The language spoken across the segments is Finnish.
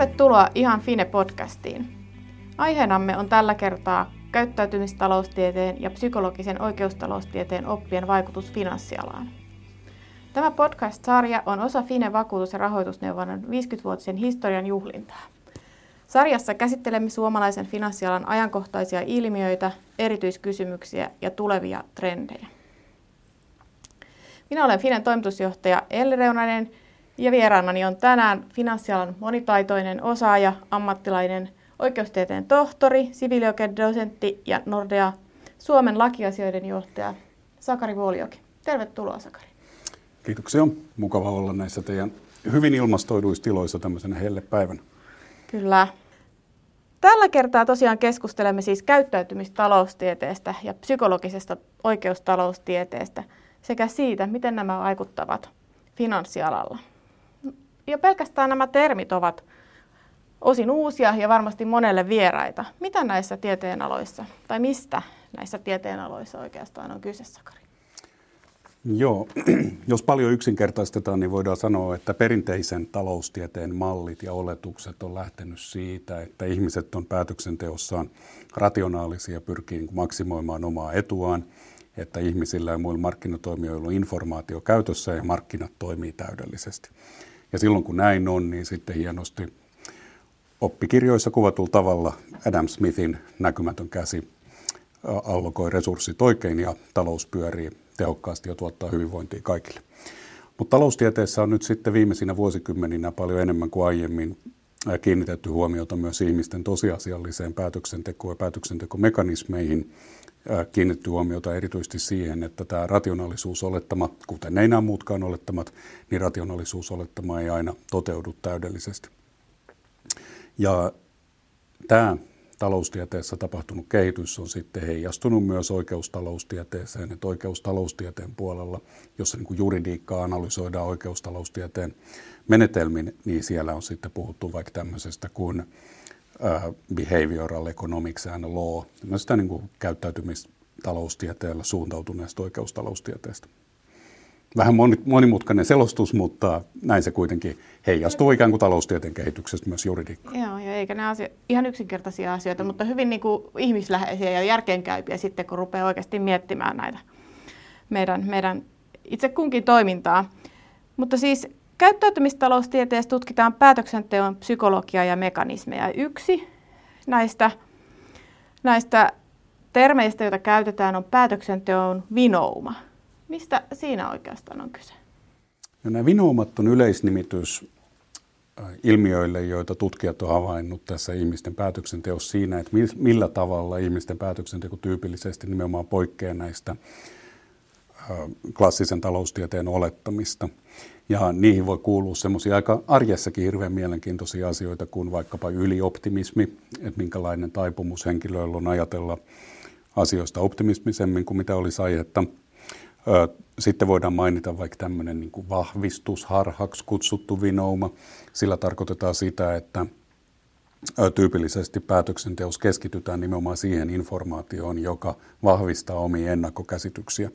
Tervetuloa Ihan Fine-podcastiin. Aiheenamme on tällä kertaa käyttäytymistaloustieteen ja psykologisen oikeustaloustieteen oppien vaikutus finanssialaan. Tämä podcast-sarja on osa Fine vakuutus- ja rahoitusneuvonnan 50-vuotisen historian juhlintaa. Sarjassa käsittelemme suomalaisen finanssialan ajankohtaisia ilmiöitä, erityiskysymyksiä ja tulevia trendejä. Minä olen Finen toimitusjohtaja Elli Reunanen ja vieraanani on tänään finanssialan monitaitoinen osaaja, ammattilainen, oikeustieteen tohtori, siviilioikeudosentti ja Nordea Suomen lakiasioiden johtaja Sakari Vuolioki. Tervetuloa Sakari. Kiitoksia. Mukava olla näissä teidän hyvin ilmastoiduissa tiloissa tämmöisenä hellepäivänä. Kyllä. Tällä kertaa tosiaan keskustelemme siis käyttäytymistaloustieteestä ja psykologisesta oikeustaloustieteestä sekä siitä, miten nämä vaikuttavat finanssialalla. Ja pelkästään nämä termit ovat osin uusia ja varmasti monelle vieraita. Mitä näissä tieteenaloissa, tai mistä näissä tieteenaloissa oikeastaan on kyse, Sakari? Joo, jos paljon yksinkertaistetaan, niin voidaan sanoa, että perinteisen taloustieteen mallit ja oletukset on lähtenyt siitä, että ihmiset on päätöksenteossaan rationaalisia ja pyrkii maksimoimaan omaa etuaan, että ihmisillä ja muilla markkinatoimijoilla on informaatio käytössä ja markkinat toimii täydellisesti. Ja silloin kun näin on, niin sitten hienosti oppikirjoissa kuvatulla tavalla Adam Smithin näkymätön käsi allokoi resurssit oikein ja talous pyörii tehokkaasti ja tuottaa hyvinvointia kaikille. Mutta taloustieteessä on nyt sitten viimeisinä vuosikymmeninä paljon enemmän kuin aiemmin kiinnitetty huomiota myös ihmisten tosiasialliseen päätöksentekoon ja päätöksentekomekanismeihin. Kiinnitetty huomiota erityisesti siihen, että tämä rationaalisuusolettama, kuten ei nämä muutkaan olettamat, niin rationaalisuusolettama ei aina toteudu täydellisesti. Ja tämä taloustieteessä tapahtunut kehitys on sitten heijastunut myös oikeustaloustieteeseen, että oikeustaloustieteen puolella, jossa niin kuin juridiikkaa analysoidaan oikeustaloustieteen menetelmin, niin siellä on sitten puhuttu vaikka tämmöisestä kuin behavioral economics and law, tämmöisestä niin kuin käyttäytymistaloustieteellä suuntautuneesta oikeustaloustieteestä vähän monimutkainen selostus, mutta näin se kuitenkin heijastuu ikään kuin taloustieteen kehityksestä myös juridiikkaan. Joo, ja eikä ne asia, ihan yksinkertaisia asioita, mutta hyvin niin kuin ihmisläheisiä ja järkeenkäypiä sitten, kun rupeaa oikeasti miettimään näitä meidän, meidän itse kunkin toimintaa. Mutta siis käyttäytymistaloustieteessä tutkitaan päätöksenteon psykologiaa ja mekanismeja. Yksi näistä, näistä termeistä, joita käytetään, on päätöksenteon vinouma – Mistä siinä oikeastaan on kyse? No, nämä vinoumat on yleisnimitys äh, ilmiöille, joita tutkijat ovat havainnut tässä ihmisten päätöksenteossa siinä, että millä tavalla ihmisten päätöksenteko tyypillisesti nimenomaan poikkeaa näistä klassisen taloustieteen olettamista. Ja niihin voi kuulua semmoisia aika arjessakin hirveän mielenkiintoisia asioita kuin vaikkapa ylioptimismi, että minkälainen taipumus henkilöillä on ajatella asioista optimismisemmin kuin mitä olisi aihetta – sitten voidaan mainita vaikka tämmöinen niin kuin vahvistusharhaksi kutsuttu vinouma. Sillä tarkoitetaan sitä, että tyypillisesti päätöksenteossa keskitytään nimenomaan siihen informaatioon, joka vahvistaa omia ennakkokäsityksiä.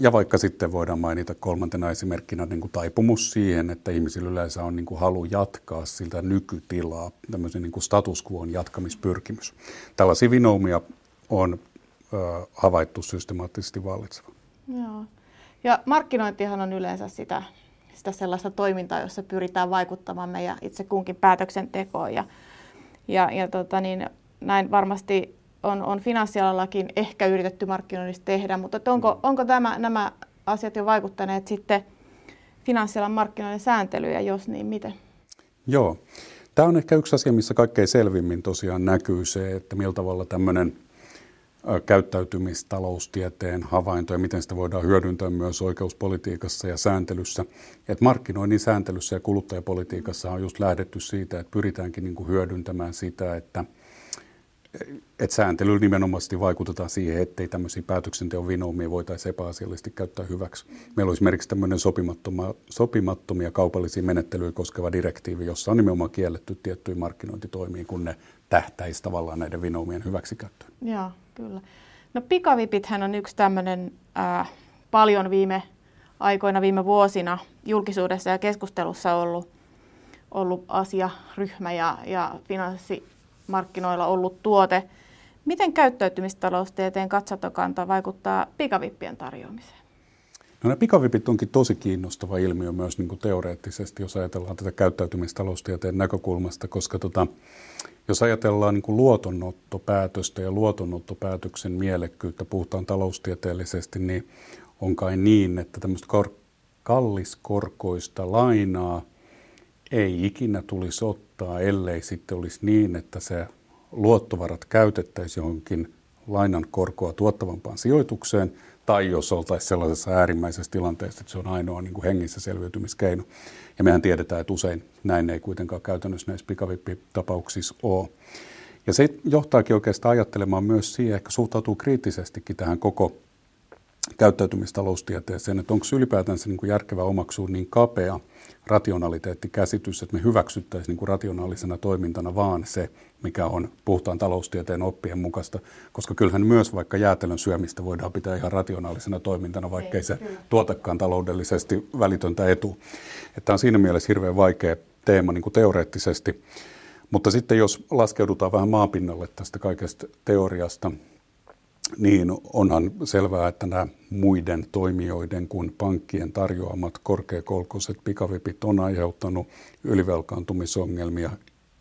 Ja vaikka sitten voidaan mainita kolmantena esimerkkinä niin kuin taipumus siihen, että ihmisillä yleensä on niin kuin halu jatkaa siltä nykytilaa, tämmöisen niin kuin status quoon jatkamispyrkimys. Tällaisia vinoumia on havaittu systemaattisesti vallitseva. Joo. Ja markkinointihan on yleensä sitä, sitä sellaista toimintaa, jossa pyritään vaikuttamaan meidän itse kunkin päätöksentekoon. Ja, ja, ja tota niin, näin varmasti on, on finanssialallakin ehkä yritetty markkinoinnista tehdä, mutta onko, onko tämä, nämä asiat jo vaikuttaneet sitten finanssialan markkinoiden sääntelyyn ja jos niin, miten? Joo. Tämä on ehkä yksi asia, missä kaikkein selvimmin tosiaan näkyy se, että millä tavalla tämmöinen käyttäytymistaloustieteen havaintoja, miten sitä voidaan hyödyntää myös oikeuspolitiikassa ja sääntelyssä. Et markkinoinnin sääntelyssä ja kuluttajapolitiikassa on just lähdetty siitä, että pyritäänkin niin kuin hyödyntämään sitä, että että sääntelyllä nimenomaan vaikutetaan siihen, ettei tämmöisiä päätöksenteon vinoumia voitaisiin epäasiallisesti käyttää hyväksi. Meillä on esimerkiksi tämmöinen sopimattomia, sopimattomia kaupallisia menettelyjä koskeva direktiivi, jossa on nimenomaan kielletty tiettyjä markkinointitoimia, kun ne tähtäisi tavallaan näiden vinoumien hyväksikäyttöön. Joo, kyllä. No pikavipithän on yksi tämmöinen äh, paljon viime aikoina, viime vuosina julkisuudessa ja keskustelussa ollut, ollut asiaryhmä ja, ja finanssimarkkinoilla ollut tuote. Miten käyttäytymistaloustieteen katsantokanta vaikuttaa pikavippien tarjoamiseen? No ne pikavipit onkin tosi kiinnostava ilmiö myös niin kuin teoreettisesti, jos ajatellaan tätä käyttäytymistaloustieteen näkökulmasta, koska tota, jos ajatellaan niin kuin luotonottopäätöstä ja luotonottopäätöksen mielekkyyttä, puhutaan taloustieteellisesti, niin on kai niin, että tämmöistä kor- kalliskorkoista lainaa ei ikinä tulisi ottaa, ellei sitten olisi niin, että se luottovarat käytettäisiin johonkin lainan korkoa tuottavampaan sijoitukseen, tai jos oltaisiin sellaisessa äärimmäisessä tilanteessa, että se on ainoa niin kuin hengissä selviytymiskeino. Ja mehän tiedetään, että usein näin ei kuitenkaan käytännössä näissä pikavippitapauksissa ole. Ja se johtaakin oikeastaan ajattelemaan myös siihen, ehkä suhtautuu kriittisestikin tähän koko käyttäytymistaloustieteeseen, että onko ylipäätänsä niin kuin järkevä omaksua niin kapea rationaliteettikäsitys, että me hyväksyttäisiin niin kuin rationaalisena toimintana vaan se, mikä on puhtaan tallustieteen oppien mukaista, koska kyllähän myös vaikka jäätelön syömistä voidaan pitää ihan rationaalisena toimintana, vaikkei se tuotakaan taloudellisesti välitöntä etu. Että on siinä mielessä hirveän vaikea teema niin kuin teoreettisesti. Mutta sitten jos laskeudutaan vähän maapinnalle tästä kaikesta teoriasta, niin onhan selvää, että nämä muiden toimijoiden kuin pankkien tarjoamat korkeakolkoiset pikavipit on aiheuttanut ylivelkaantumisongelmia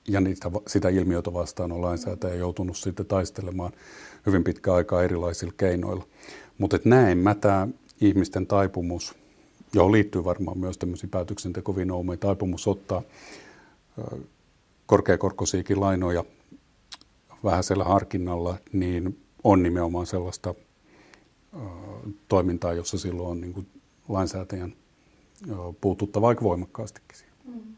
ja niitä, sitä ilmiötä vastaan on lainsäätäjä joutunut sitten taistelemaan hyvin pitkä aikaa erilaisilla keinoilla. Mutta näin tämä ihmisten taipumus, johon liittyy varmaan myös tämmöisiä päätöksentekovinoumia, taipumus ottaa korkeakorkoisiakin lainoja vähäisellä harkinnalla, niin on nimenomaan sellaista toimintaa, jossa silloin on niin kuin lainsäätäjän puututtava aika voimakkaastikin siihen. Mm.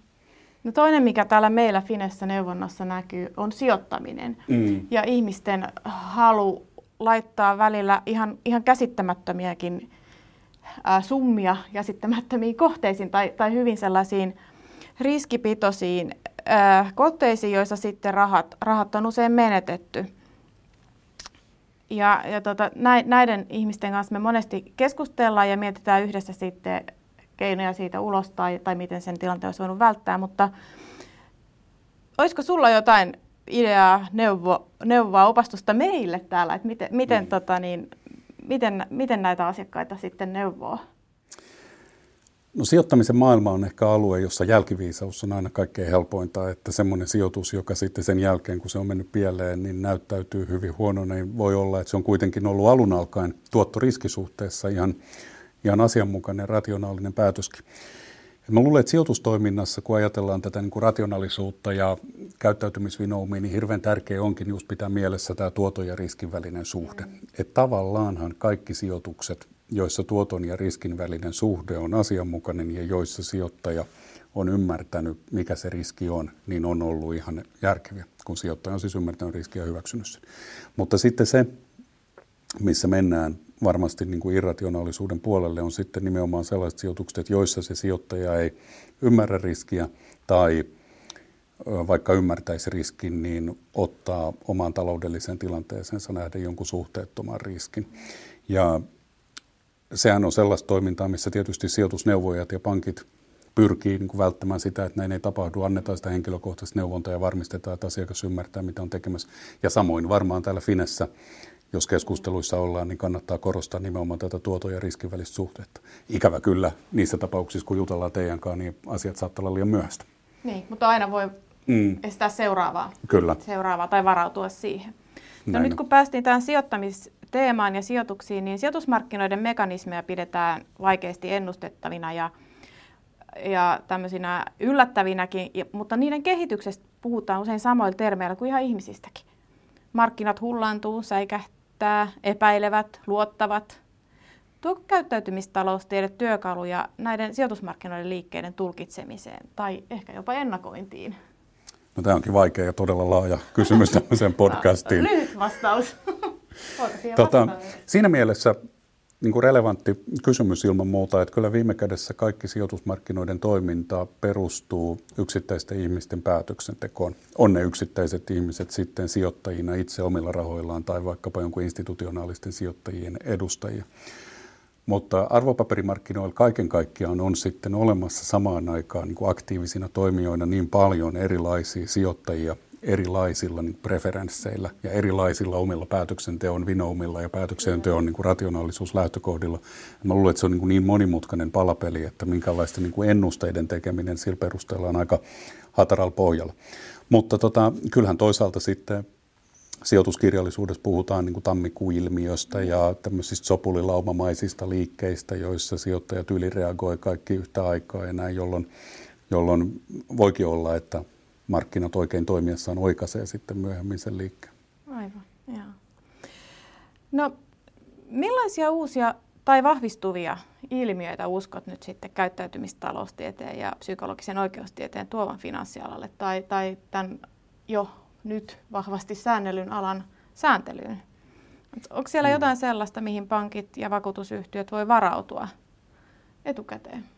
No toinen, mikä täällä meillä Finessä neuvonnassa näkyy, on sijoittaminen mm. ja ihmisten halu laittaa välillä ihan, ihan käsittämättömiäkin ää, summia käsittämättömiin kohteisiin tai, tai hyvin sellaisiin riskipitoisiin kohteisiin, joissa sitten rahat, rahat on usein menetetty. Ja, ja tota, näiden ihmisten kanssa me monesti keskustellaan ja mietitään yhdessä sitten keinoja siitä ulos tai, tai miten sen tilanteen olisi voinut välttää, mutta olisiko sulla jotain ideaa, neuvo, neuvoa, opastusta meille täällä, että miten, miten, mm. tota, niin, miten, miten näitä asiakkaita sitten neuvoo? No sijoittamisen maailma on ehkä alue, jossa jälkiviisaus on aina kaikkein helpointa, että semmoinen sijoitus, joka sitten sen jälkeen, kun se on mennyt pieleen, niin näyttäytyy hyvin huonona, niin voi olla, että se on kuitenkin ollut alun alkaen tuottoriskisuhteessa ihan, ihan asianmukainen, rationaalinen päätöskin. mä luulen, että sijoitustoiminnassa, kun ajatellaan tätä niin kuin rationaalisuutta ja käyttäytymisvinoumia, niin hirveän tärkeä onkin just pitää mielessä tämä tuoton ja riskin välinen suhde. Että tavallaanhan kaikki sijoitukset joissa tuoton ja riskin välinen suhde on asianmukainen ja joissa sijoittaja on ymmärtänyt, mikä se riski on, niin on ollut ihan järkeviä, kun sijoittaja on siis ymmärtänyt riskiä ja hyväksynyt sen. Mutta sitten se, missä mennään varmasti niin kuin irrationaalisuuden puolelle, on sitten nimenomaan sellaiset sijoitukset, joissa se sijoittaja ei ymmärrä riskiä tai vaikka ymmärtäisi riskin, niin ottaa omaan taloudelliseen tilanteeseensa nähden jonkun suhteettoman riskin. Ja sehän on sellaista toimintaa, missä tietysti sijoitusneuvojat ja pankit pyrkii niin kuin välttämään sitä, että näin ei tapahdu. Annetaan sitä henkilökohtaista neuvontaa ja varmistetaan, että asiakas ymmärtää, mitä on tekemässä. Ja samoin varmaan täällä Finessä, jos keskusteluissa ollaan, niin kannattaa korostaa nimenomaan tätä tuoto- ja riskin välistä suhteetta. Ikävä kyllä, niissä tapauksissa, kun jutellaan teidän kanssa, niin asiat saattaa olla liian myöhäistä. Niin, mutta aina voi mm. estää seuraavaa. Kyllä. Seuraavaa tai varautua siihen. No nyt kun päästiin tähän sijoittamis teemaan ja sijoituksiin, niin sijoitusmarkkinoiden mekanismeja pidetään vaikeasti ennustettavina ja, ja tämmöisinä yllättävinäkin, mutta niiden kehityksestä puhutaan usein samoilla termeillä kuin ihan ihmisistäkin. Markkinat hullaantuu, säikähtää, epäilevät, luottavat. Tuo käyttäytymistaloustiede työkaluja näiden sijoitusmarkkinoiden liikkeiden tulkitsemiseen tai ehkä jopa ennakointiin? No, tämä onkin vaikea ja todella laaja kysymys tämmöiseen podcastiin. Lyhyt vastaus. Tota, siinä mielessä niin kuin relevantti kysymys ilman muuta, että kyllä viime kädessä kaikki sijoitusmarkkinoiden toiminta perustuu yksittäisten ihmisten päätöksentekoon. On ne yksittäiset ihmiset sitten sijoittajina itse omilla rahoillaan tai vaikkapa jonkun institutionaalisten sijoittajien edustajia. Mutta arvopaperimarkkinoilla kaiken kaikkiaan on sitten olemassa samaan aikaan niin kuin aktiivisina toimijoina niin paljon erilaisia sijoittajia erilaisilla niin preferensseillä ja erilaisilla omilla päätöksenteon vinoumilla ja päätöksenteon niin rationaalisuuslähtökohdilla. Mä luulen, että se on niin, kuin niin monimutkainen palapeli, että minkälaista niin kuin ennusteiden tekeminen sillä perusteella on aika hataralla pohjalla. Mutta tota, kyllähän toisaalta sitten sijoituskirjallisuudessa puhutaan niin kuin tammikuilmiöstä ja tämmöisistä sopulilaumamaisista liikkeistä, joissa sijoittajat ylireagoi kaikki yhtä aikaa ja näin, jolloin, jolloin voikin olla, että markkinat oikein toimiessaan oikaisee sitten myöhemmin sen liikkeen. Aivan, joo. No, millaisia uusia tai vahvistuvia ilmiöitä uskot nyt sitten käyttäytymistaloustieteen ja psykologisen oikeustieteen tuovan finanssialalle tai, tai tämän jo nyt vahvasti säännellyn alan sääntelyyn? Onko siellä mm. jotain sellaista, mihin pankit ja vakuutusyhtiöt voi varautua etukäteen?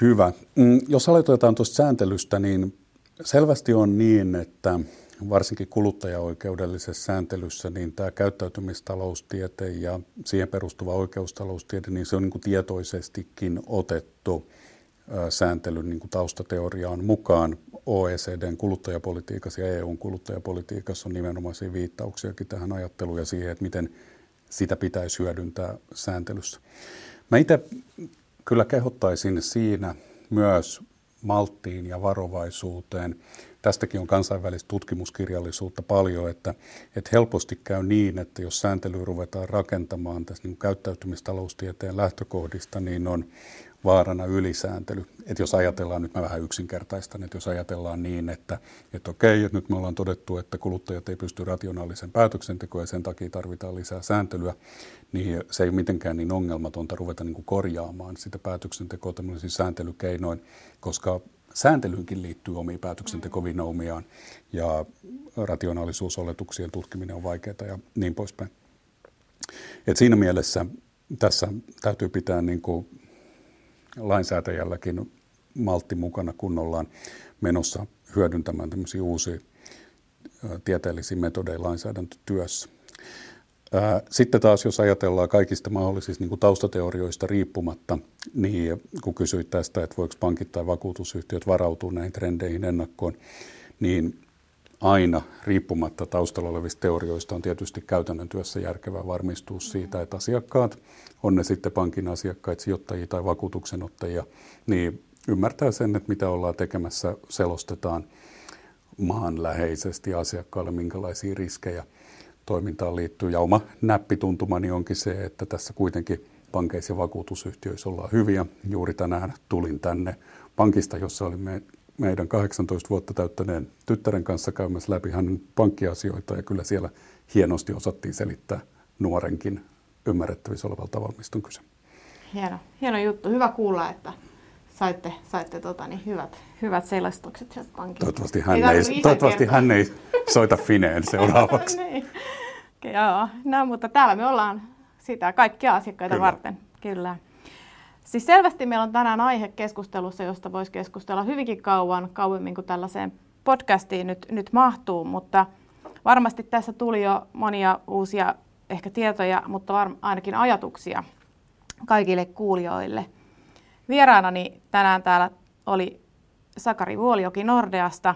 Hyvä. Mm, jos aloitetaan tuosta sääntelystä, niin selvästi on niin, että varsinkin kuluttajaoikeudellisessa sääntelyssä, niin tämä käyttäytymistaloustiete ja siihen perustuva oikeustaloustiede, niin se on niin kuin tietoisestikin otettu sääntelyn niin kuin taustateoriaan mukaan. OECDn kuluttajapolitiikassa ja EUn kuluttajapolitiikassa on nimenomaisia viittauksiakin tähän ajatteluun ja siihen, että miten sitä pitäisi hyödyntää sääntelyssä. Mä itse kyllä kehottaisin siinä myös malttiin ja varovaisuuteen. Tästäkin on kansainvälistä tutkimuskirjallisuutta paljon, että, että helposti käy niin, että jos sääntely ruvetaan rakentamaan tässä niin käyttäytymistaloustieteen lähtökohdista, niin on, vaarana ylisääntely. Että jos ajatellaan, nyt mä vähän yksinkertaistan, että jos ajatellaan niin, että, että okei, että nyt me ollaan todettu, että kuluttajat ei pysty rationaalisen päätöksentekoon ja sen takia tarvitaan lisää sääntelyä, niin se ei ole mitenkään niin ongelmatonta ruveta niin kuin korjaamaan sitä päätöksentekoa tämmöisiin sääntelykeinoin, koska sääntelyynkin liittyy omia päätöksentekovinoumiaan ja rationaalisuusoletuksien tutkiminen on vaikeaa ja niin poispäin. Et siinä mielessä tässä täytyy pitää niin kuin lainsäätäjälläkin maltti mukana, kun ollaan menossa hyödyntämään tämmöisiä uusia tieteellisiä metodeja lainsäädäntötyössä. Sitten taas, jos ajatellaan kaikista mahdollisista niin taustateorioista riippumatta, niin kun kysyit tästä, että voiko pankit tai vakuutusyhtiöt varautua näihin trendeihin ennakkoon, niin aina riippumatta taustalla olevista teorioista on tietysti käytännön työssä järkevää varmistua siitä, että asiakkaat, on ne sitten pankin asiakkaita, sijoittajia tai vakuutuksenottajia, niin ymmärtää sen, että mitä ollaan tekemässä, selostetaan maanläheisesti asiakkaalle, minkälaisia riskejä toimintaan liittyy. Ja oma näppituntumani onkin se, että tässä kuitenkin pankeissa ja vakuutusyhtiöissä ollaan hyviä. Juuri tänään tulin tänne pankista, jossa oli meidän 18 vuotta täyttäneen tyttären kanssa käymässä läpi hänen pankkiasioita ja kyllä siellä hienosti osattiin selittää nuorenkin ymmärrettävissä olevalla tavalla, mistä on kyse. Hieno, hieno juttu. Hyvä kuulla, että saitte, saitte tota, niin hyvät, hyvät selostukset sieltä pankista. Toivottavasti hän ei, ei, toivottavasti hän ei soita Fineen seuraavaksi. niin. Joo, no, mutta täällä me ollaan sitä kaikkia asiakkaita Kyllä. varten. Kyllä. Siis selvästi meillä on tänään aihe keskustelussa, josta voisi keskustella hyvinkin kauan, kauemmin kuin tällaiseen podcastiin nyt, nyt mahtuu, mutta varmasti tässä tuli jo monia uusia ehkä tietoja, mutta var- ainakin ajatuksia kaikille kuulijoille. Vieraanani tänään täällä oli Sakari Vuolioki Nordeasta.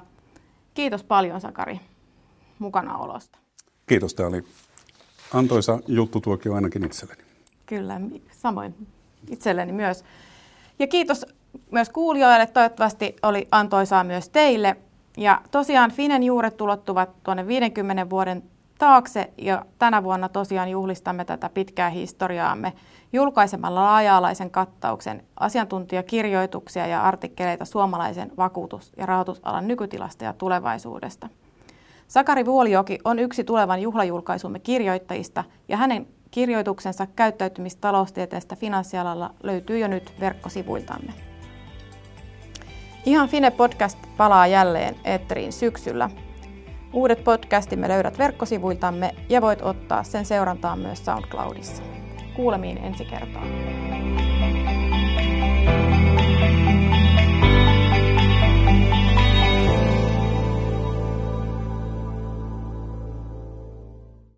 Kiitos paljon Sakari mukanaolosta. Kiitos, tämä oli antoisa juttu tuokio ainakin itselleni. Kyllä, samoin itselleni myös. Ja kiitos myös kuulijoille. Toivottavasti oli antoisaa myös teille. Ja tosiaan Finen juuret tulottuvat tuonne 50 vuoden taakse ja tänä vuonna tosiaan juhlistamme tätä pitkää historiaamme julkaisemalla laaja-alaisen kattauksen asiantuntijakirjoituksia ja artikkeleita suomalaisen vakuutus- ja rahoitusalan nykytilasta ja tulevaisuudesta. Sakari Vuolioki on yksi tulevan juhlajulkaisumme kirjoittajista ja hänen Kirjoituksensa käyttäytymistaloustieteestä finanssialalla löytyy jo nyt verkkosivuiltamme. Ihan Fine podcast palaa jälleen Eetteriin syksyllä. Uudet podcastimme löydät verkkosivuiltamme ja voit ottaa sen seurantaan myös SoundCloudissa. Kuulemiin ensi kertaa.